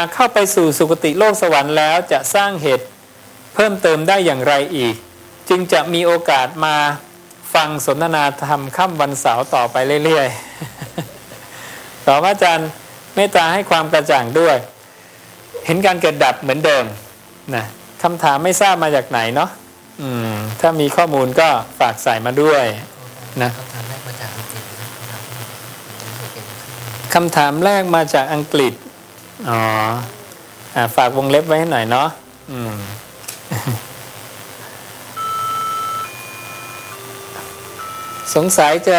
ากเข้าไปสู่สุคติโลกสวรรค์แล้วจะสร้างเหตุเพิ่มเติมได้อย่างไรอีก จึงจะมีโอกาสมาฟังสนทนาธรรมค่ำวันเสาร์ต่อไปเรื่อยๆขอพระอาจารย์เมตตาให้ความกระจ่างด้วย เห็นการเกิดดับเหมือนเดิมนะคำถามไม่ทราบมาจากไหนเนาะอืม ถ้ามีข้อมูลก็ฝากใส่มาด้วยนะคำถามแรกมาจากอังกฤษ อังกฤษอ๋ออ่าฝากวงเล็บไว้ให้หน่อยเนาะอืมสงสัยจะ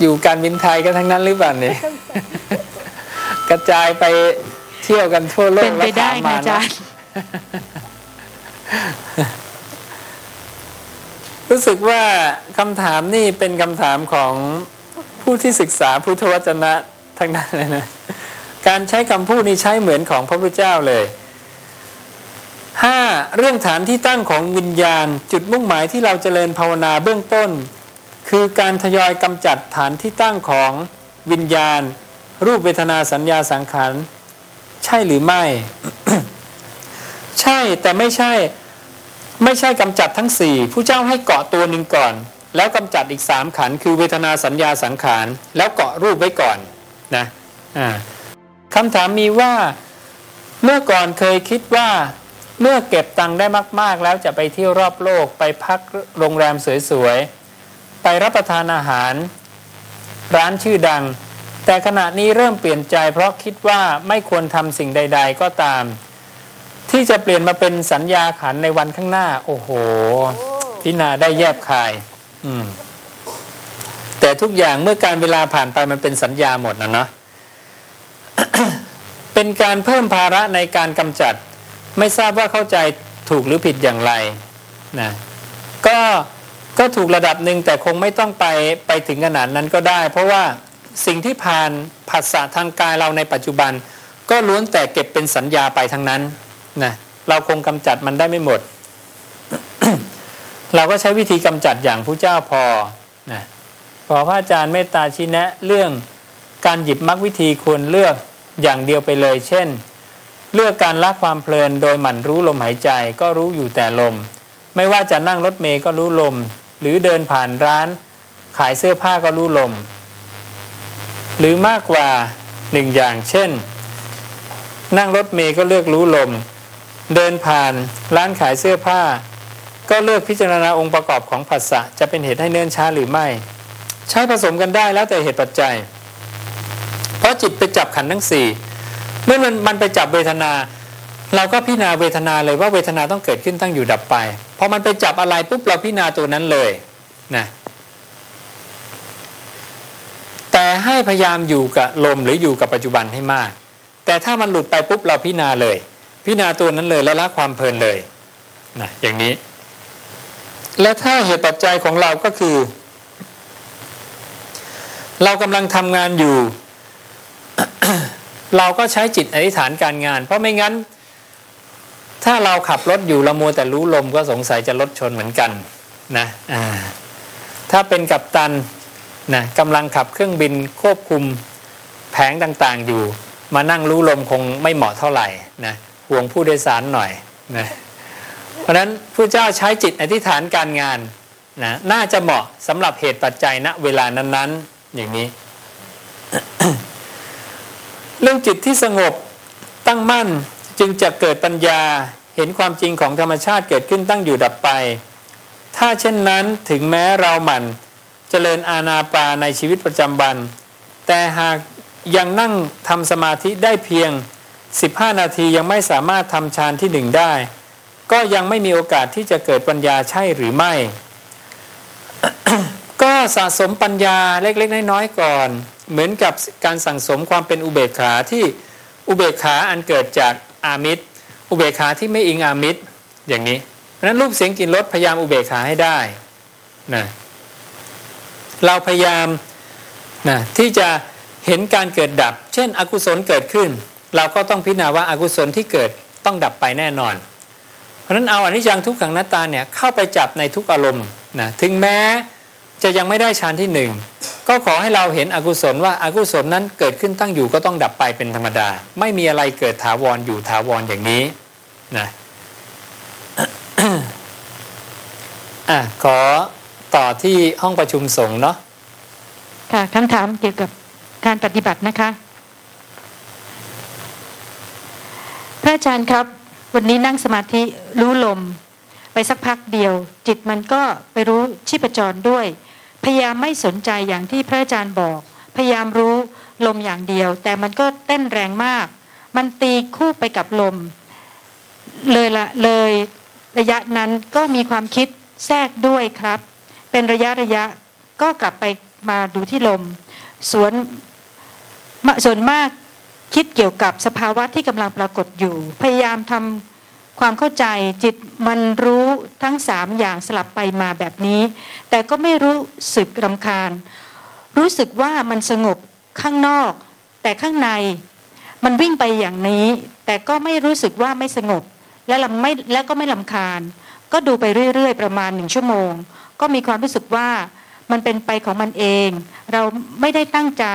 อยู่การบินไทยกันทั้งนั้นหรือเปล่าเนี่ยกระจายไปเที่ยวกันทั่วโลกเป็นไปได้แล้วถมนะมาอาจารย์รู้สึกว่าคำถามนี่เป็นคำถามของผู้ที่ศึกษาพุทธวจนะทั้งนั้นเลยนะ การใช้คำพูดนี้ใช้เหมือนของพระพุทธเจ้าเลยห้าเรื่องฐานที่ตั้งของวิญญาณ จุดมุ่งหมายที่เราจเจริญภาวนาเบื้องต้น คือการทยอยกำจัดฐานที่ตั้งของวิญญาณ รูปเวทนาสัญญาสังขารใช่หรือไม่ ใช่แต่ไม่ใช่ ไม่ใช่กำจัดทั้งสี่ผู้เจ้าให้เกาะตัวหนึ่งก่อน แล้วกำจัดอีกสามขันคือเวทนาสัญญาสังขารแล้วเกาะรูปไว้ก่อนนะอ่า คำถามมีว่า เมื่อก่อนเคยคิดว่า เมื่อเก็บตังค์ได้มากๆ แล้วจะไปเที่ยวรอบโลกไปพักโรงแรมสวยๆ ไปรับประทานอาหาร ร้านชื่อดัง แต่ขณะนี้เริ่มเปลี่ยนใจเพราะคิดว่าไม่ควรทำสิ่งใด ๆ ก็ตาม ที่จะเปลี่ยนมาเป็นสัญญาขันในวันข้างหน้า โอ้โห พินาได้แยบคาย อืมแต่ทุกอย่างเมื่อการเวลาผ่านไปมันเป็นสัญญาหมดนะเนาะ เป็นการเพิ่มภาระในการกำจัด ไม่ทราบว่าเข้าใจถูกหรือผิดอย่างไรนะก็ก็ถูกระดับหนึ่งแต่คงไม่ต้องไปไปถึงขนาดนั้นก็ได้ เพราะว่าสิ่งที่ผ่านผัสสะทางกายเราในปัจจุบัน ก็ล้วนแต่เก็บเป็นสัญญาไปทั้งนั้นนะเราคงกำจัดมันได้ไม่หมด เราก็ใช้วิธีกำจัดอย่างผู้เจ้าพอนะขอพระอาจารย์เมตตาชี้แนะเรื่องการหยิบมรรควิธีควรเลือก อย่างเดียวไปเลย เช่น เลือกการละความเพลินโดยหมั่นรู้ลมหายใจก็รู้อยู่แต่ลม ไม่ว่าจะนั่งรถเมย์ก็รู้ลม หรือเดินผ่านร้าน ขายเสื้อผ้าก็รู้ลม หรือมากกว่าหนึ่งอย่างเช่น นั่งรถเมย์ก็เลือกรู้ลม เดินผ่านร้านขายเสื้อผ้า ก็เลือกพิจารณาองค์ประกอบของผัสสะจะเป็นเหตุให้เนิ่นช้าหรือไม่ ใช้ผสมกันได้แล้วแต่เหตุปัจจัย เพราะจิตไปจับขันทั้งสี่เมื่อมันมันไปจับเวทนา เราก็พิจารณาเวทนาเลยว่าเวทนาต้องเกิดขึ้นตั้งอยู่ดับไปพอมันไปจับอะไรปุ๊บเราพิจารณาตัวนั้นเลยนะแต่ให้พยายามอยู่กับลมหรืออยู่กับปัจจุบันให้มาก แต่ถ้ามันหลุดไปปุ๊บเราพิจารณาเลย พิจารณาตัวนั้นเลยแล้วละความเพลินเลยนะอย่างนี้ และถ้าเหตุปัจจัยของเราก็คือ เรากำลังทำงานอยู่ เราก็ใช้จิตอธิษฐานการงาน เพราะไม่งั้น ถ้าเราขับรถอยู่เรามัวแต่รู้ลมก็สงสัยจะรถชนเหมือนกันนะถ้าเป็นกัปตันนะกำลังขับเครื่องบินควบคุมแผงต่างๆอยู่ มานั่งรู้ลมคงไม่เหมาะเท่าไหร่นะห่วงผู้โดยสารหน่อยนะเพราะฉะนั้นผู้เจ้าใช้จิตอธิษฐานการงานนะน่าจะเหมาะสำหรับเหตุปัจจัยณเวลานั้น ๆ อย่างนี้ เรื่องจิตที่สงบตั้งมั่นจึงจะเกิดปัญญาเห็นความจริงของธรรมชาติเกิดขึ้นตั้งอยู่ดับไป ถ้าเช่นนั้นถึงแม้เราหมั่นเจริญอาณาปาในชีวิตประจำวัน แต่หากยังนั่งทำสมาธิได้เพียง 15 นาทียังไม่สามารถทำฌานที่หนึ่งได้ ก็ยังไม่มีโอกาสที่จะเกิดปัญญาใช่หรือไม่ ก็สะสมปัญญาเล็กๆน้อยๆก่อนเหมือนกับการสั่งสมความเป็นอุเบกขาที่อุเบกขาอันเกิดจากอามิตร อุเบกขาที่ไม่อิงอามิตรอย่างนี้ เพราะนั้นรูปเสียงกลิ่นรสพยายามอุเบกขาให้ได้นะเราพยายามนะที่จะเห็นการเกิดดับ เช่น อกุศลเกิดขึ้น เราก็ต้องพิจารณาว่าอากุศลที่เกิดต้องดับไปแน่นอน เพราะนั้นเอาอนิจจังทุกขังน้าตาเนี่ยเข้าไปจับในทุกอารมณ์นะถึงแม้จะยังไม่ได้ฌานที่หนึ่ง ก็ขอให้เราเห็นอกุศลว่าอากุศลนั้นเกิดขึ้นตั้งอยู่ก็ต้องดับไปเป็นธรรมดา ไม่มีอะไรเกิดถาวรอยู่ถาวรอย่างนี้นะอะขอต่อที่ห้องประชุมสงฆ์เนาะค่ะคำถามเกี่ยวกับการปฏิบัตินะคะ พระอาจารย์ครับ วันนี้นั่งสมาธิรู้ลม ไปสักพักเดียว จิตมันก็ไปรู้ชีพจรด้วย พยายามไม่สนใจอย่างที่พระอาจารย์บอก พยายามรู้ลมอย่างเดียว แต่มันก็เต้นแรงมาก มันตีคู่ไปกับลม เลยละเลยระยะนั้นก็มีความคิดแทรกด้วยครับ เป็นระยะระยะก็กลับไปมาดูที่ลมสวนส่วนมากคิดเกี่ยวกับสภาวะที่กำลังปรากฏอยู่ พยายามทำ ความเข้าใจจิตมันรู้ทั้งสามอย่างสลับไปมาแบบนี้ แต่ก็ไม่รู้สึกรำคาญ รู้สึกว่ามันสงบข้างนอก แต่ข้างในมันวิ่งไปอย่างนี้ แต่ก็ไม่รู้สึกว่าไม่สงบ และลำไม่และก็ไม่ลำคาญ ก็ดูไปเรื่อย ๆ ประมาณหนึ่งชั่วโมง ก็มีความรู้สึกว่ามันเป็นไปของมันเอง เราไม่ได้ตั้งใจ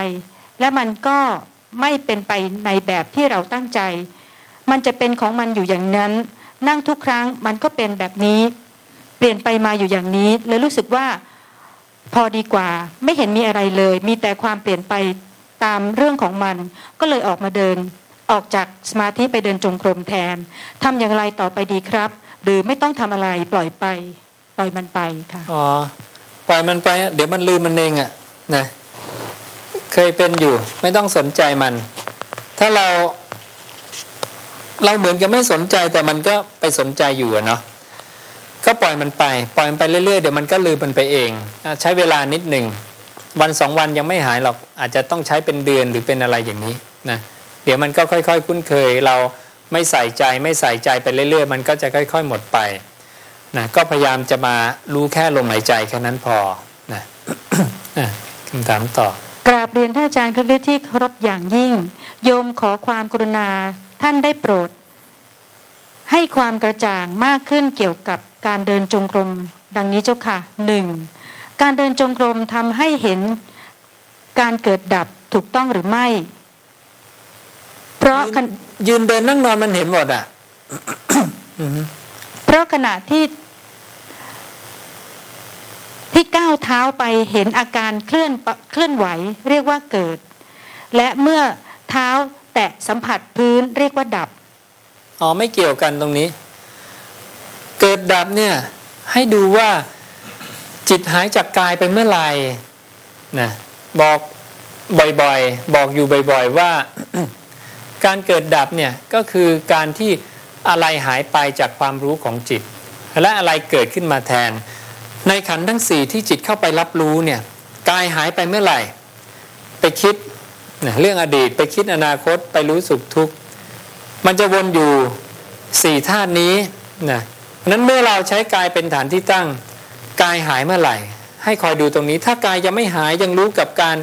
และมันก็ไม่เป็นไปในแบบที่เราตั้งใจ มันจะเป็นของมันอยู่อย่างนั้น นั่งทุกครั้งมันก็เป็นแบบนี้ เปลี่ยนไปมาอยู่อย่างนี้เลยรู้สึกว่าพอดีกว่าไม่เห็นมีอะไรเลย มีแต่ความเปลี่ยนไปตามเรื่องของมัน ก็เลยออกมาเดิน ออกจากสมาธิไปเดินจงกรมแทนทำอย่างไรต่อไปดีครับ หรือไม่ต้องทำอะไรปล่อยไป ปล่อยมันไปค่ะอ๋อปล่อยมันไป เดี๋ยวมันลืมมันเองอะนะเคยเป็นอยู่ไม่ต้องสนใจมัน ถ้าเรา เราเหมือนกับไม่สนใจแต่มันก็ไปสนใจอยู่อะเนาะก็ปล่อยมันไป ปล่อยมันไปเรื่อยๆเดี๋ยวมันก็ลืมมันไปเอง ใช้เวลานิดหนึ่งวันสองวันยังไม่หายหรอกอาจจะต้องใช้เป็นเดือนหรือเป็นอะไรอย่างนี้นะเดี๋ยวมันก็ค่อย ๆ คุ้นเคย เราไม่ใส่ใจไม่ใส่ใจไปเรื่อย ๆ มันก็จะค่อย ๆ หมดไปนะก็พยายามจะมารู้แค่ลมหายใจแค่นั้นพอนะคำถามต่อกราบเรียนท่านอาจารย์คริที่เคารพอย่างยิ่ง โยมขอความกรุณา ท่านได้โปรด ให้ความกระจ่างมากขึ้นเกี่ยวกับการเดินจงกรม ดังนี้เจ้าค่ะหนึ่งการเดินจงกรมทำให้เห็นการเกิดดับถูกต้องหรือไม่ เพราะขณยืนเดินนั่งนอนมันเห็นหมดอะเพราะขณะที่ที่ก้าวเท้าไปเห็นอาการเคลื่อนปะเคลื่อนไหว เรียกว่าเกิด และเมื่อเท้า แตะสัมผัสพื้นเรียกว่าดับอ๋อไม่เกี่ยวกันตรงนี้ เกิดดับเนี่ยให้ดูว่าจิตหายจากกายไปเมื่อไหร่นะบอกบ่อยๆ บอกอยู่บ่อยๆว่า การเกิดดับเนี่ยก็คือการที่อะไรหายไปจากความรู้ของจิต และอะไรเกิดขึ้นมาแทน ในขันทั้งสี่ที่จิตเข้าไปรับรู้เนี่ยกายหายไปเมื่อไหร่ ไปคิด นะเรื่องอดีตไปคิดอนาคตไปรู้สุขทุกข์มันจะวนอยู่สี่ธาตุนี้นะนั้นเมื่อเราใช้กายเป็นฐานที่ตั้งกายหายเมื่อไหร่ ให้คอยดูตรงนี้ ถ้ากายยังไม่หายยังรู้กับการ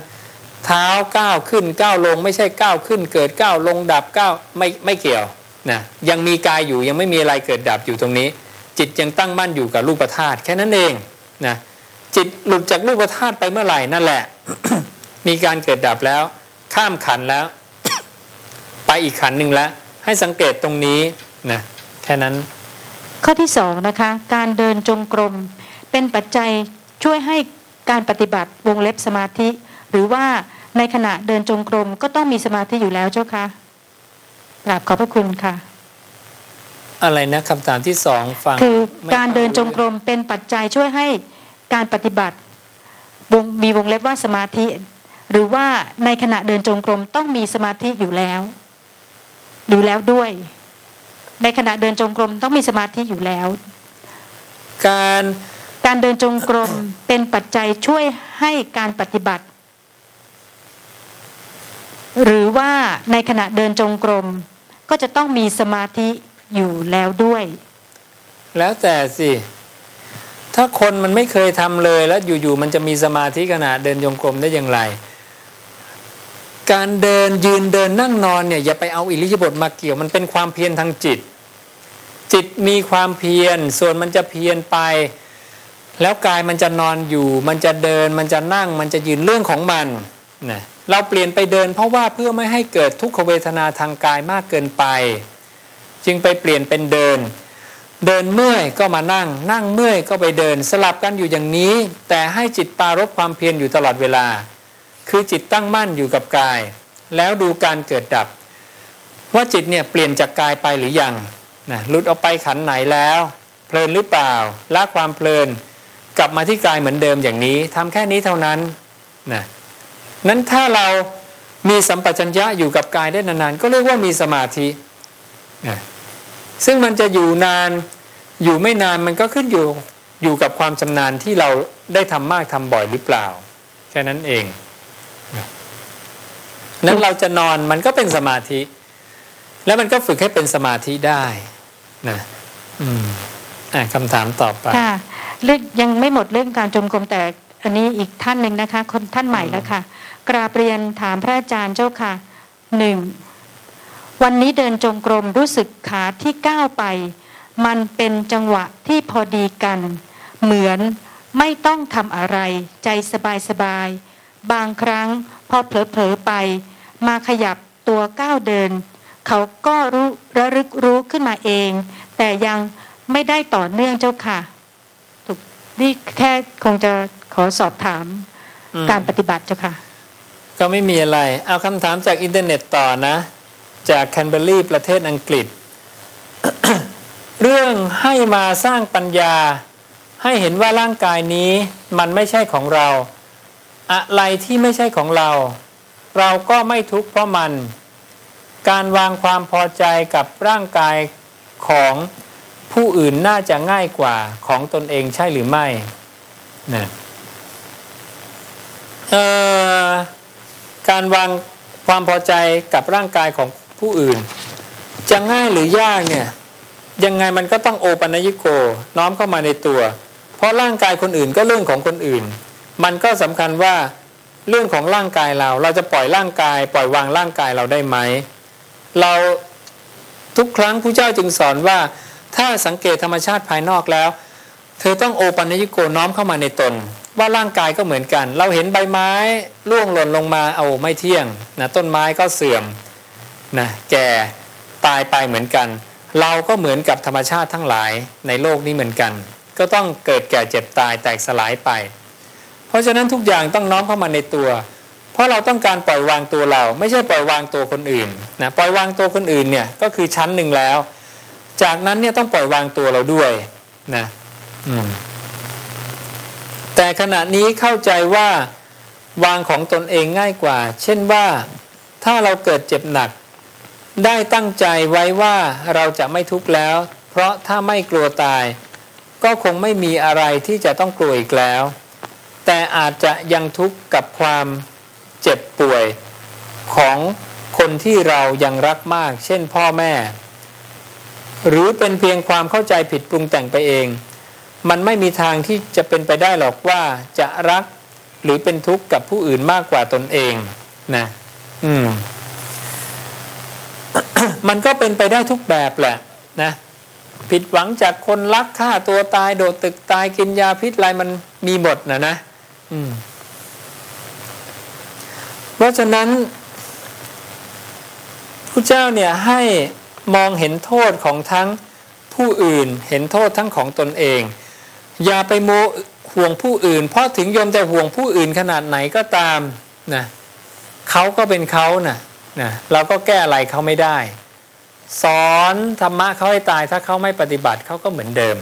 เท้าก้าวขึ้นก้าวลง ไม่ใช่ก้าวขึ้น เกิดก้าวลงดับก้าวไม่ไม่เกี่ยวนะยังมีกายอยู่ยังไม่มีอะไรเกิดดับอยู่ตรงนี้ จิตยังตั้งมั่นอยู่กับรูปธาตุแค่นั้นเองนะจิตหลุดจากรูปธาตุไปเมื่อไหร่นั่นแหละ มีการเกิดดับแล้ว ข้ามขันแล้ว ไปอีกขันหนึ่งแล้ว ให้สังเกตตรงนี้นะแค่นั้น ข้อที่สองนะคะ การเดินจงกรม เป็นปัจจัยช่วยให้การปฏิบัติวงเล็บสมาธิ หรือว่าในขณะเดินจงกรมก็ต้องมีสมาธิอยู่แล้วเจ้าคะกราบขอบพระคุณค่ะ อะไรนะคำถามที่สองฟังคือไม่การเดินจงกรมเป็นปัจจัยช่วยให้การปฏิบัติวงมีวงเล็บว่าสมาธิ หรือว่าในขณะเดินจงกรมต้องมีสมาธิอยู่แล้วอยู่แล้วด้วย ในขณะเดินจงกรมต้องมีสมาธิอยู่แล้ว การการเดินจงกรมเป็นปัจจัยช่วยให้การปฏิบัติ หรือว่าในขณะเดินจงกรมก็จะต้องมีสมาธิอยู่แล้วด้วย แล้วแต่สิ ถ้าคนมันไม่เคยทำเลยแล้วอยู่ๆมันจะมีสมาธิขณะเดินยงกรมได้อย่างไร การเดินยืนเดินนั่งนอนเนี่ยอย่าไปเอาอิริยาบถมาเกี่ยวมันเป็นความเพียรทางจิต จิตมีความเพียรส่วนมันจะเพียรไป แล้วกายมันจะนอนอยู่ มันจะเดินมันจะนั่งมันจะยืนเรื่องของมันนะเราเปลี่ยนไปเดินเพราะว่าเพื่อไม่ให้เกิดทุกขเวทนาทางกายมากเกินไป จึงไปเปลี่ยนเป็นเดิน เดินเมื่อยก็มานั่ง นั่งเมื่อยก็ไปเดินสลับกันอยู่อย่างนี้ แต่ให้จิตปารบความเพียรอยู่ตลอดเวลา คือจิตตั้งมั่นอยู่กับกาย แล้วดูการเกิดดับ ว่าจิตเนี่ยเปลี่ยนจากกายไปหรือยังนะหลุดออกไปขันไหนแล้ว เพลินหรือเปล่าละความเพลิน กลับมาที่กายเหมือนเดิมอย่างนี้ทำแค่นี้เท่านั้นนะนั้นถ้าเรามีสัมปชัญญะอยู่กับกายได้นานๆ ก็เรียกว่ามีสมาธินะซึ่งมันจะอยู่นานอยู่ไม่นานมันก็ขึ้นอยู่อยู่กับความชำนาญที่เราได้ทำมากทำบ่อยหรือเปล่า แค่นั้นเอง นั้นเราจะนอนมันก็เป็นสมาธิ แล้วมันก็ฝึกให้เป็นสมาธิได้นะอืมอะคำถามต่อไปค่ะเรื่องยังไม่หมดเรื่องการจงกรมแต่อันนี้อีกท่านหนึ่งนะคะ คนท่านใหม่แล้วค่ะ กราบเรียนถามพระอาจารย์เจ้าค่ะหนึ่งวันนี้เดินจงกรมรู้สึกขาที่ก้าวไป มันเป็นจังหวะที่พอดีกัน เหมือนไม่ต้องทำอะไร ใจสบายสบายๆบางครั้งพอเผลอๆไป มาขยับตัวก้าวเดิน เขาก็รู้ระลึกรู้ขึ้นมาเอง แต่ยังไม่ได้ต่อเนื่องเจ้าค่ะถูกนี่แค่คงจะขอสอบถามอืมการปฏิบัติเจ้าค่ะ ก็ไม่มีอะไร เอาคำถามจากอินเทอร์เน็ตต่อนะ จากแคนเบอรีประเทศอังกฤษ เรื่องให้มาสร้างปัญญา ให้เห็นว่าร่างกายนี้มันไม่ใช่ของเรา อะไรที่ไม่ใช่ของเรา เราก็ไม่ทุกข์เพราะมัน การวางความพอใจกับร่างกายของผู้อื่นน่าจะง่ายกว่าของตนเองใช่หรือไม่นะเอ่อการวางความพอใจกับร่างกายของผู้อื่น จะง่ายหรือยากเนี่ยยังไงมันก็ต้องโอปัญญิโก น้อมเข้ามาในตัว เพราะร่างกายคนอื่นก็เรื่องของคนอื่น มันก็สำคัญว่า เรื่องของร่างกายเรา เราจะปล่อยร่างกาย ปล่อยวางร่างกายเราได้ไหม เราทุกครั้งผู้เจ้าจึงสอนว่า ถ้าสังเกตธรรมชาติภายนอกแล้ว เธอต้องโอปัญญิโกน้อมเข้ามาในตน ว่าร่างกายก็เหมือนกัน เราเห็นใบไม้ร่วงหล่นลงมาเอาไม่เที่ยงนะต้นไม้ก็เสื่อมนะแก่ตายไปเหมือนกัน เราก็เหมือนกับธรรมชาติทั้งหลายในโลกนี้เหมือนกัน ก็ต้องเกิดแก่เจ็บตายแตกสลายไป ราะฉะนั้นทุกอย่างต้องน้อมเข้ามาในตัว เพราะเราต้องการปล่อยวางตัวเรา ไม่ใช่ปล่อยวางตัวคนอื่นนะปล่อยวางตัวคนอื่นเนี่ยก็คือชั้นหนึ่งแล้ว จากนั้นเนี่ยต้องปล่อยวางตัวเราด้วยนะอืมแต่ขณะนี้เข้าใจว่าวางของตนเองง่ายกว่า เช่นว่าถ้าเราเกิดเจ็บหนัก ได้ตั้งใจไว้ว่าเราจะไม่ทุกข์แล้ว เพราะถ้าไม่กลัวตาย ก็คงไม่มีอะไรที่จะต้องกลัวอีกแล้ว แต่อาจจะยังทุกข์กับความเจ็บป่วยของคนที่เรายังรักมาก เช่นพ่อแม่ หรือเป็นเพียงความเข้าใจผิดปรุงแต่งไปเอง มันไม่มีทางที่จะเป็นไปได้หรอกว่าจะรักหรือเป็นทุกข์กับผู้อื่นมากกว่าตนเองนะอืม มันก็เป็นไปได้ทุกแบบแหละนะผิดหวังจากคนรักฆ่าตัวตายโดดตึกตายกินยาพิษอะไรมันมีหมดนะนะ เพราะฉะนั้นพระเจ้าเนี่ยให้มองเห็นโทษของทั้งผู้อื่น เห็นโทษทั้งของตนเอง อย่าไปโมห่วงผู้อื่น เพราะถึงโยมจะห่วงผู้อื่นขนาดไหนก็ตามนะเขาก็เป็นเขานะนะเราก็แก้อะไรเขาไม่ได้ สอนธรรมะเขาให้ตายถ้าเขาไม่ปฏิบัติเขาก็เหมือนเดิม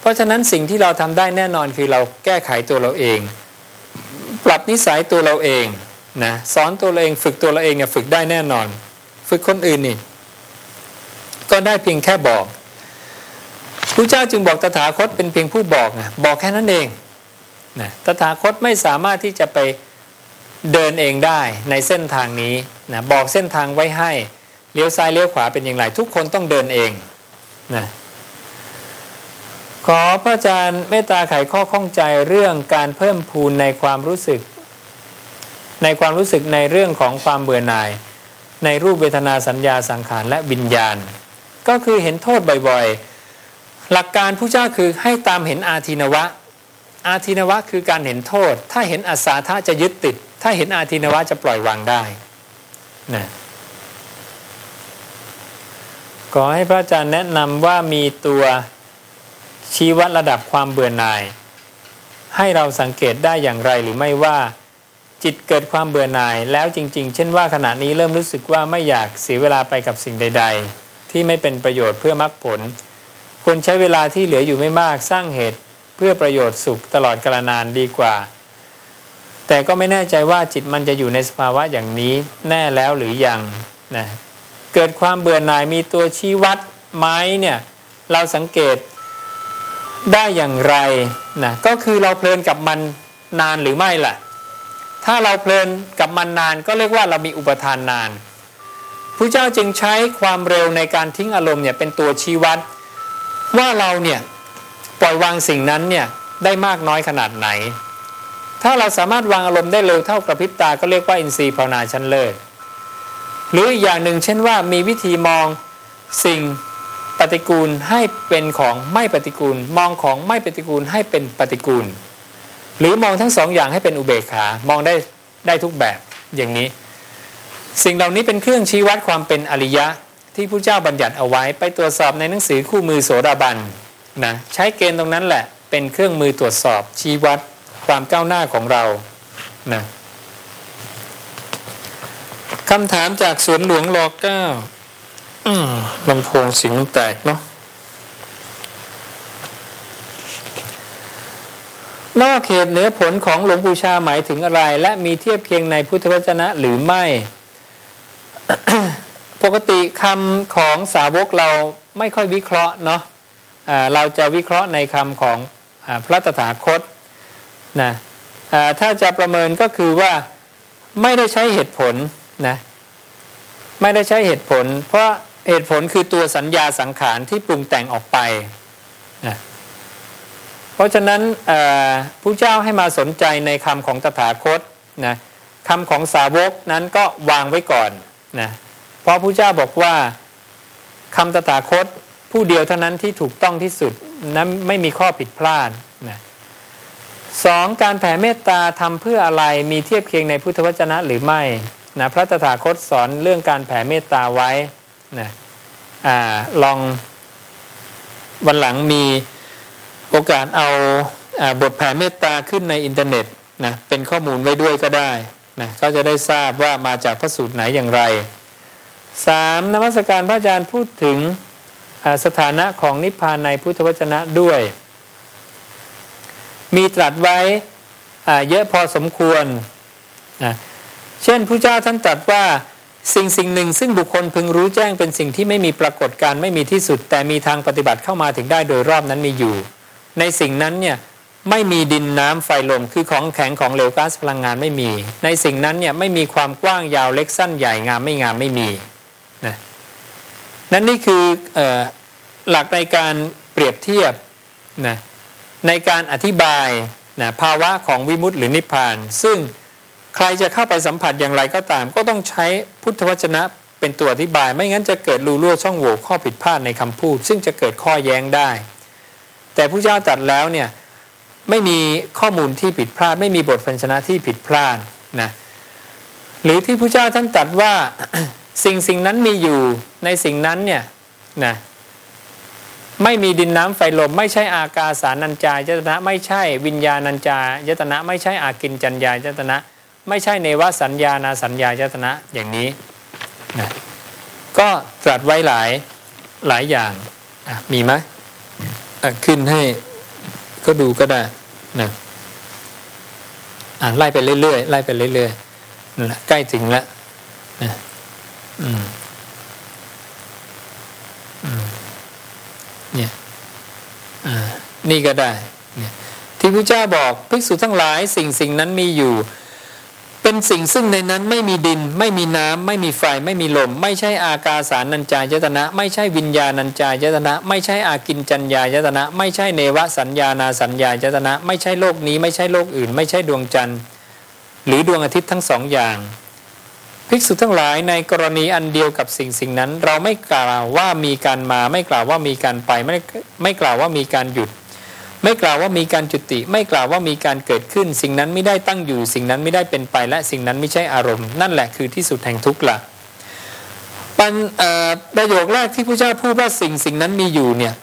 เพราะฉะนั้นสิ่งที่เราทำได้แน่นอนคือเราแก้ไขตัวเราเอง ปรับนิสัยตัวเราเองนะสอนตัวเราเองฝึกตัวเราเองเนี่ยฝึกได้แน่นอน ฝึกคนอื่นนี่ก็ได้เพียงแค่บอกพระเจ้าจึงบอกตถาคตเป็นเพียงผู้บอกนะบอกแค่นั้นเองนะตถาคตไม่สามารถที่จะไปเดินเองได้ในเส้นทางนี้นะบอกเส้นทางไว้ให้เลี้ยวซ้ายเลี้ยวขวาเป็นอย่างไรทุกคนต้องเดินเองนะ ขอพระอาจารย์เมตตาไขข้อข้องใจเรื่องการเพิ่มพูนในความรู้สึก ในความรู้สึกในเรื่องของความเบื่อหน่าย ในรูปเวทนาสัญญาสังขารและวิญญาณ ก็คือเห็นโทษบ่อยๆ หลักการผู้เจ้าคือให้ตามเห็นอาทินวะ อาทินวะคือการเห็นโทษ ถ้าเห็นอาสาทะจะยึดติด ถ้าเห็นอาทินวะจะปล่อยวางได้นะขอให้พระอาจารย์แนะนำว่ามีตัว ชี้วัดระดับความเบื่อหน่าย ให้เราสังเกตได้อย่างไรหรือไม่ว่า จิตเกิดความเบื่อหน่ายแล้วจริง ๆ เช่นว่าขณะนี้เริ่มรู้สึกว่าไม่อยากเสียเวลาไปกับสิ่งใด ๆ ที่ไม่เป็นประโยชน์เพื่อมรรคผลควรใช้เวลาที่เหลืออยู่ไม่มากสร้างเหตุเพื่อประโยชน์สุขตลอดกาลนานดีกว่า แต่ก็ไม่แน่ใจว่าจิตมันจะอยู่ในสภาวะอย่างนี้แน่แล้วหรือยังนะเกิดความเบื่อหน่ายมีตัวชี้วัดไหมเนี่ยเราสังเกต ได้อย่างไรนะก็คือเราเพลินกับมันนานหรือไม่ล่ะ ถ้าเราเพลินกับมันนานก็เรียกว่าเรามีอุปทานนานพระเจ้าจึงใช้ความเร็วในการทิ้งอารมณ์เนี่ยเป็นตัวชี้วัด ว่าเราเนี่ยปล่อยวางสิ่งนั้นเนี่ยได้มากน้อยขนาดไหน ถ้าเราสามารถวางอารมณ์ได้เร็วเท่ากระพริบตาก็เรียกว่าอินทรีย์ภาวนาชั้นเลิศหรืออีกอย่างหนึ่งเช่นว่ามีวิธีมองสิ่ง ฏิกูลให้เป็นของไม่ปฏิกูล มองของไม่ปฏิกูลให้เป็นปฏิกูล หรือมองทั้งสองอย่างให้เป็นอุเบกขามองได้ได้ทุกแบบอย่างนี้ สิ่งเหล่านี้เป็นเครื่องชี้วัดความเป็นอริยะ ที่พระเจ้าบัญญัติเอาไว้ไปตรวจสอบในหนังสือคู่มือโสดาบันนะใช้เกณฑ์ตรงนั้นแหละเป็นเครื่องมือตรวจสอบชี้วัดความก้าวหน้าของเรานะคำถามจากสวนหลวงรอเก้า ลำโพงเสียงแตกเนาะนอกเขตเหนือผลของหลวงปู่ชาหมายถึงอะไร และมีเทียบเคียงในพุทธวจนะหรือไม่ ปกติคำของสาวกเราไม่ค่อยวิเคราะห์เนาะะเราจะวิเคราะห์ในคำของอพระตถาคตนะถ้าจะประเมินก็คือว่าไม่ได้ใช้เหตุผลนะไม่ได้ใช้เหตุผล เพราะ เหตุผลคือตัวสัญญาสังขารที่ปรุงแต่งออกไปนะเพราะฉะนั้นผู้เจ้าให้มาสนใจในคำของตถาคตนะคำของสาวกนั้นก็วางไว้ก่อนนะเพราะผู้เจ้าบอกว่าคำตถาคตผู้เดียวเท่านั้นที่ถูกต้องที่สุดนั้นไม่มีข้อผิดพลาดนะสองการแผ่เมตตาทำเพื่ออะไรมีเทียบเคียงในพุทธวจนะหรือไม่นะพระตถาคตสอนเรื่องการแผ่เมตตาไว้ นะอ่าลองวันหลังมีโอกาสเอาบทแผ่เมตตาขึ้นในอินเทอร์เน็ตนะเป็นข้อมูลไว้ด้วยก็ได้นะก็จะได้ทราบว่ามาจากพระสูตรไหนอย่างไรสามนมัสการพระอาจารย์พูดถึงสถานะของนิพพานในพุทธวจนะด้วย มีตรัสไว้เยอะพอสมควรนะเช่นพระเจ้าท่านตรัสว่า สิ่งสิ่งหนึ่ง ซึ่งบุคคลพึงรู้แจ้งเป็นสิ่งที่ไม่มีปรากฏการไม่มีที่สุด แต่มีทางปฏิบัติเข้ามาถึงได้โดยรอบนั้นมีอยู่ ในสิ่งนั้นเนี่ยไม่มีดินน้ำไฟลมคือของแข็งของเหลวก๊าซพลังงานไม่มี ในสิ่งนั้นเนี่ยไม่มีความกว้างยาวเล็กสั้นใหญ่งามไม่งามไม่มีนะนั่นนี่คืออหลักในการเปรียบเทียบนะในการอธิบายนะภาวะของวิมุตติหรือนิพพาน ซึ่ง ใครจะเข้าไปสัมผัสอย่างไรก็ตาม ก็ต้องใช้พุทธวจนะเป็นตัวอธิบาย ไม่งั้นจะเกิดรูรั่วช่องโหว่ข้อผิดพลาดในคำพูด ซึ่งจะเกิดข้อแย้งได้ แต่ผู้เจ้าตัดแล้วเนี่ยไม่มีข้อมูลที่ผิดพลาด ไม่มีบทพันชนะที่ผิดพลาดนะหรือที่ผู้เจ้าท่านตัดว่าสิ่งสิ่งนั้นมีอยู่ในสิ่งนั้นเนี่ยนะไม่มีดินน้ำไฟลม ไม่ใช่อากาสานัญจายตนะ ไม่ใช่วิญญาณัญจายตนะ ไม่ใช่อากินจัญญายตนะ ไม่ใช่เนวสัญญานาสัญญายตนะอย่างนี้นะก็ตรัสไว้หลายหลายอย่างมีไหมขึ้นให้ก็ดูก็ได้นะอ่านไล่ไปเรื่อยๆไล่ไปเรื่อยๆนั่นแหละใกล้ถึงแล้วนะอืมอืมเนี่ยอ่านี่ก็ได้เนี่ยที่พระเจ้าบอกภิกษุทั้งหลายสิ่งสิ่งนั้นมีอยู่ เป็นสิ่งซึ่งในนั้นไม่มีดิน ไม่มีน้ำไม่มีไฟ ไม่มีลม ไม่ใช่อากาสานัญจายตนะ ไม่ใช่วิญญาณัญจายตนะ ไม่ใช่อากินจัญญายตนะ ไม่ใช่เนวสัญญานาสัญญายตนะ ไม่ใช่โลกนี้ ไม่ใช่โลกอื่น ไม่ใช่ดวงจันทร์ หรือดวงอาทิตย์ทั้งสองอย่าง ภิกษุทั้งหลายในกรณีอันเดียวกับสิ่งสิ่งนั้น เราไม่กล่าวว่ามีการมา ไม่กล่าวว่ามีการไปไม่ไม่กล่าวว่ามีการหยุด ไม่กล่าวว่ามีการจุติ ไม่กล่าวว่ามีการเกิดขึ้น สิ่งนั้นไม่ได้ตั้งอยู่ สิ่งนั้นไม่ได้เป็นไปและสิ่งนั้นไม่ใช่อารมณ์ นั่นแหละคือที่สุดแห่งทุกข์ละปันประโยคแรกที่พระเจ้าพูดว่าสิ่งสิ่งนั้นมีอยู่เนี่ย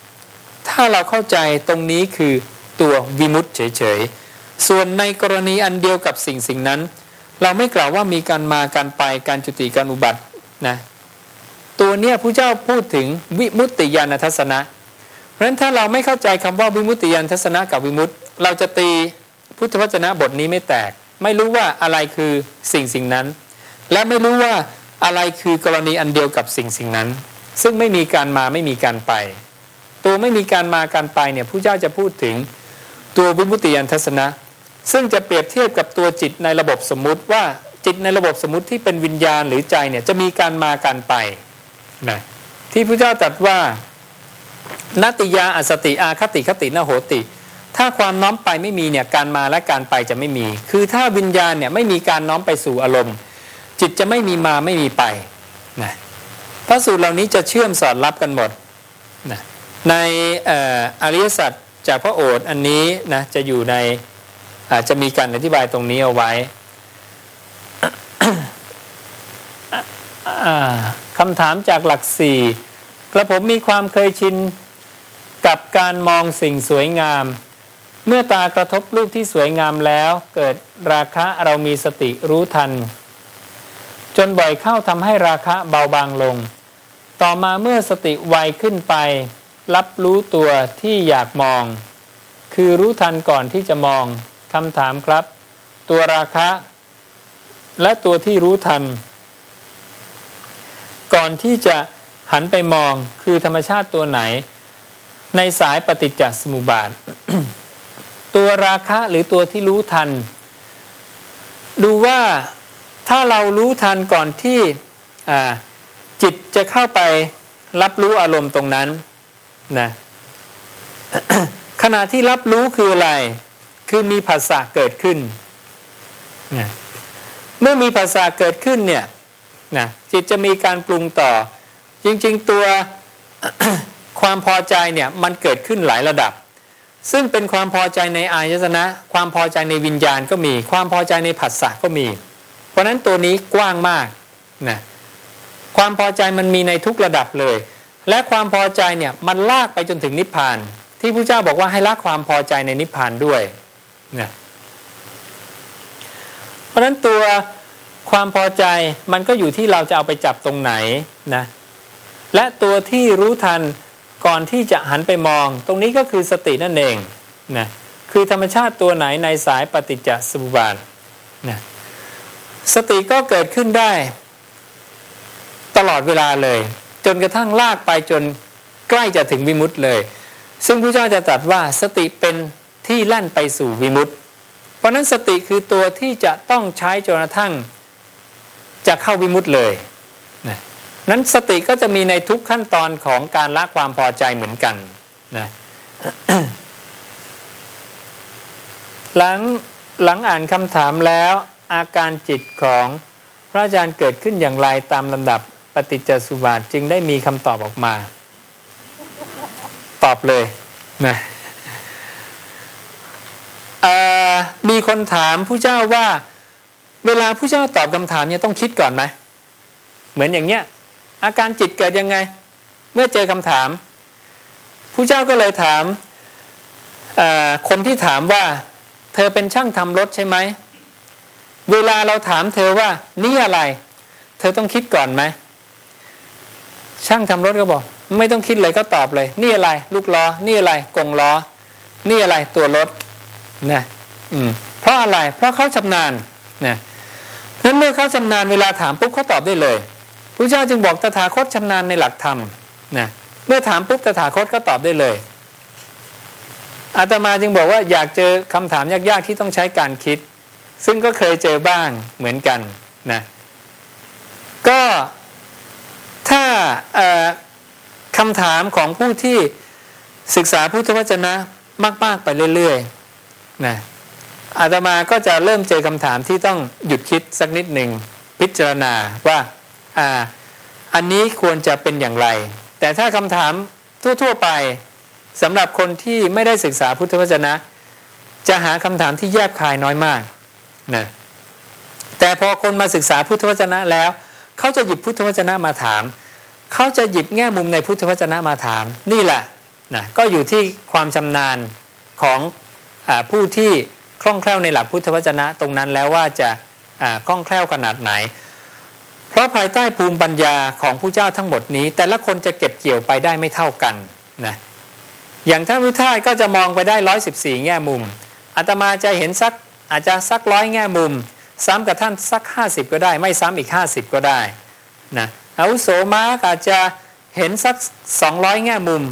ถ้าเราเข้าใจตรงนี้คือตัววิมุตเฉยๆส่วนในกรณีอันเดียวกับสิ่งสิ่งนั้น เราไม่กล่าวว่ามีการมาการไปการจุติการอุบัตินะตัวเนี้ยพระเจ้าพูดถึงวิมุตติญาณทัศนะ ราะฉะนั้นถ้าเราไม่เข้าใจคำว่าวิมุตติญาณทัศนะกับวิมุตติ เราจะตีพุทธวจนะบทนี้ไม่แตก ไม่รู้ว่าอะไรคือสิ่งสิ่งนั้น และไม่รู้ว่าอะไรคือกรณีอันเดียวกับสิ่งสิ่งนั้น ซึ่งไม่มีการมาไม่มีการไป ตัวไม่มีการมาการไปเนี่ยผู้เจ้าจะพูดถึงตัววิมุตติญาณทัศนะ ซึ่งจะเปรียบเทียบกับตัวจิตในระบบสมมุติว่าจิตในระบบสมมติที่เป็นวิญญาณหรือใจเนี่ยจะมีการมาการไปนะที่พระเจ้าตรัสว่า นติยาอสติอาคติคตินโหติ ถ้าความน้อมไปไม่มีเนี่ยการมาและการไปจะไม่มี คือถ้าวิญญาณเนี่ยไม่มีการน้อมไปสู่อารมณ์ จิตจะไม่มีมาไม่มีไปนะพระสูตรเหล่านี้จะเชื่อมสอดรับกันหมดนะในอออริยสัจจากพระโอษฐ์อันนี้นะจะอยู่ในอาจจะมีการอธิบายตรงนี้เอาไว้คำถามจากหลักสี่กระผมมีความเคยชิน กับการมองสิ่งสวยงาม เมื่อตากระทบรูปที่สวยงามแล้ว เกิดราคะเรามีสติรู้ทัน จนบ่อยเข้าทำให้ราคะเบาบางลง ต่อมาเมื่อสติไวขึ้นไป รับรู้ตัวที่อยากมอง คือรู้ทันก่อนที่จะมองคำถามครับ ตัวราคะ และตัวที่รู้ทัน ก่อนที่จะหันไปมองคือธรรมชาติตัวไหน ในสายปฏิจจสมุปบาท ตัวราคะหรือตัวที่รู้ทัน ดูว่าถ้าเรารู้ทันก่อนที่จิตจะเข้าไปรับรู้อารมณ์ตรงนั้นนะขณะที่รับรู้คืออะไร คือมีภาษาเกิดขึ้นนะเมื่อมีภาษาเกิดขึ้นเนี่ยนะจิตจะมีการปรุงต่อ จริง ๆ ตัว ความพอใจเนี่ยมันเกิดขึ้นหลายระดับ ซึ่งเป็นความพอใจในอายตนะ ความพอใจในวิญญาณก็มี ความพอใจในผัสสะก็มี เพราะนั้นตัวนี้กว้างมากนะความพอใจมันมีในทุกระดับเลย และความพอใจเนี่ยมันลากไปจนถึงนิพพาน ที่พระเจ้าบอกว่าให้ละความพอใจในนิพพานด้วยนะเพราะนั้นตัวความพอใจมันก็อยู่ที่เราจะเอาไปจับตรงไหนนะและตัวที่รู้ทัน ก่อนที่จะหันไปมอง ตรงนี้ก็คือสตินั่นเองนะคือธรรมชาติตัวไหนในสายปฏิจจสมุปบาทนะสติก็เกิดขึ้นได้ ตลอดเวลาเลย จนกระทั่งลากไปจนใกล้จะถึงวิมุตต์เลย ซึ่งพระเจ้าจะตรัสว่าสติเป็นที่แล่นไปสู่วิมุตต์เพราะนั้นสติคือตัวที่จะต้องใช้จนกระทั่งจะเข้าวิมุตต์เลย นั้นสติก็จะมีในทุกขั้นตอนของการละความพอใจเหมือนกันนะหลังหลังอ่านคำถามแล้วอาการจิตของพระอาจารย์เกิดขึ้นอย่างไรตามลำดับปฏิจจสุบาทจึงได้มีคำตอบออกมา ตอบเลยนะมีคนถามผู้เจ้าว่า เวลาผู้เจ้าตอบคำถามเนี่ยต้องคิดก่อนไหมเหมือนอย่างเนี้ย อาการจิตเกิดยังไง เมื่อเจอคำถามผู้เจ้าก็เลยถามคนที่ถามว่า เธอเป็นช่างทำรถใช่ไหมเวลาเราถามเธอว่านี่อะไร เธอต้องคิดก่อนไหมช่างทำรถก็บอก ไม่ต้องคิดเลยก็ตอบเลย นี่อะไร ลูกล้อ นี่อะไรกงล้อ นี่อะไรตัวรถนะอืมเพราะอะไร เพราะเขาชำนาญนะนั้นเมื่อเขาชำนาญเวลาถามปุ๊บเขาตอบได้เลย ระเจ้าจึงบอกตถาคตชำนาญในหลักธรรมนะเมื่อถามปุ๊บตถาคตก็ตอบได้เลยอาตมาจึงบอกว่าอยากเจอคำถามยากๆที่ต้องใช้การคิด ซึ่งก็เคยเจอบ้างเหมือนกันนะก็ถ้าคำถามของผู้ที่ศึกษาพุทธวจนะมาก ๆ ไปเรื่อยๆนะอาตมาก็จะเริ่มเจอคำถามที่ต้องหยุดคิดสักนิดหนึ่งพิจารณาว่า อ่าอันนี้ควรจะเป็นอย่างไร แต่ถ้าคำถามทั่ว ๆไปสำหรับคนที่ไม่ได้ศึกษาพุทธวจนะ จะหาคำถามที่แยบคายน้อยมากนะแต่พอคนมาศึกษาพุทธวจนะแล้ว เขาจะหยิบพุทธวจนะมาถาม เขาจะหยิบแง่มุมในพุทธวจนะมาถาม นี่แหละนะก็อยู่ที่ความชำนาญของอผู้ที่คล่องแคล่วในหลักพุทธวจนะตรงนั้นแล้วว่าจะคล่องแคล่วขนาดไหน เพราะภายใต้ภูมิปัญญาของผู้เจ้าทั้งหมดนี้ แต่ละคนจะเก็บเกี่ยวไปได้ไม่เท่ากันนะอย่างท่านพุทธายก็จะมองไปได้114แง่มุมอาตมาจะเห็นสักอาจจะสักร้อยแง่มุม ซ้ำกับท่านสัก50ก็ได้ ไม่ซ้ำอีก50ก็ได้นะอาวุโสมาอาจจะเห็นสัก200แง่มุม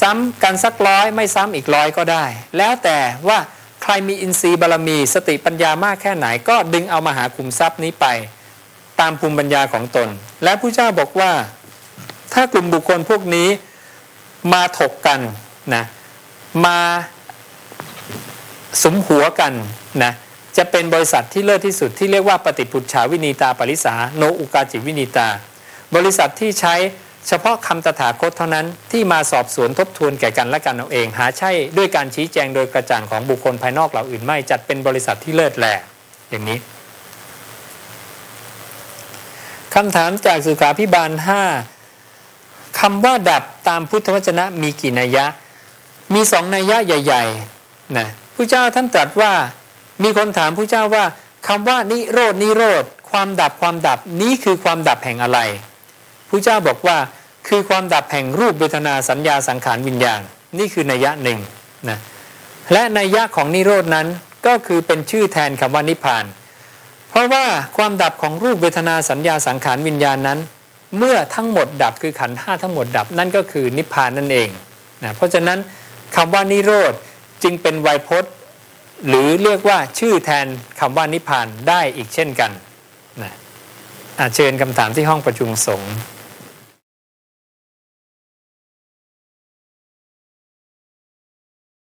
ซ้ำกันสักร้อยไม่ซ้ำอีกร้อยก็ได้ แล้วแต่ว่าใครมีอินทรีย์บารมี สติปัญญามากแค่ไหนก็ดึงเอามาหาคุมทรัพย์นี้ไป ตามภูมิปัญญาของตน และผู้เจ้าบอกว่า ถ้ากลุ่มบุคคลพวกนี้มาถกกันนะมาสมหัวกันนะจะเป็นบริษัทที่เลิศที่สุดที่เรียกว่าปฏิปุจฉาวินีตาปริสาโนอุกาจิวินีตา บริษัทที่ใช้เฉพาะคำตถาคตเท่านั้นที่มาสอบสวนทบทวนแก่กันและกันเอาเอง หาใช่ด้วยการชี้แจงโดยกระจ่างของบุคคลภายนอกเหล่าอื่นไม่จัดเป็นบริษัทที่เลิศแหล่อย่างนี้ คำถามจากสุขาพิบาล5คำว่าดับตามพุทธวจนะมีกี่นัยยะ มีสองนัยยะใหญ่ๆนะผู้เจ้าท่านตรัสว่า มีคนถามผู้เจ้าว่าคำว่านิโรดนิโรธความดับความดับนี้คือความดับแห่งอะไรผู้เจ้าบอกว่าคือความดับแห่งรูปเวทนาสัญญาสังขารวิญญาณ นี่คือนัยยะหนึ่งนะและนัยยะของนิโรดนั้นก็คือเป็นชื่อแทนคำว่านิพพาน ราะว่าความดับของรูปเวทนาสัญญาสังขารวิญญาณนั้น เมื่อทั้งหมดดับคือขันธ์ห้าทั้งหมดดับนั่นก็คือนิพพานนั่นเองนะเพราะฉะนั้นคำว่านิโรธจึงเป็นไวยพจน์ หรือเรียกว่าชื่อแทนคำว่านิพพานได้อีกเช่นกันนะเชิญคำถามที่ห้องประชุมสงฆ์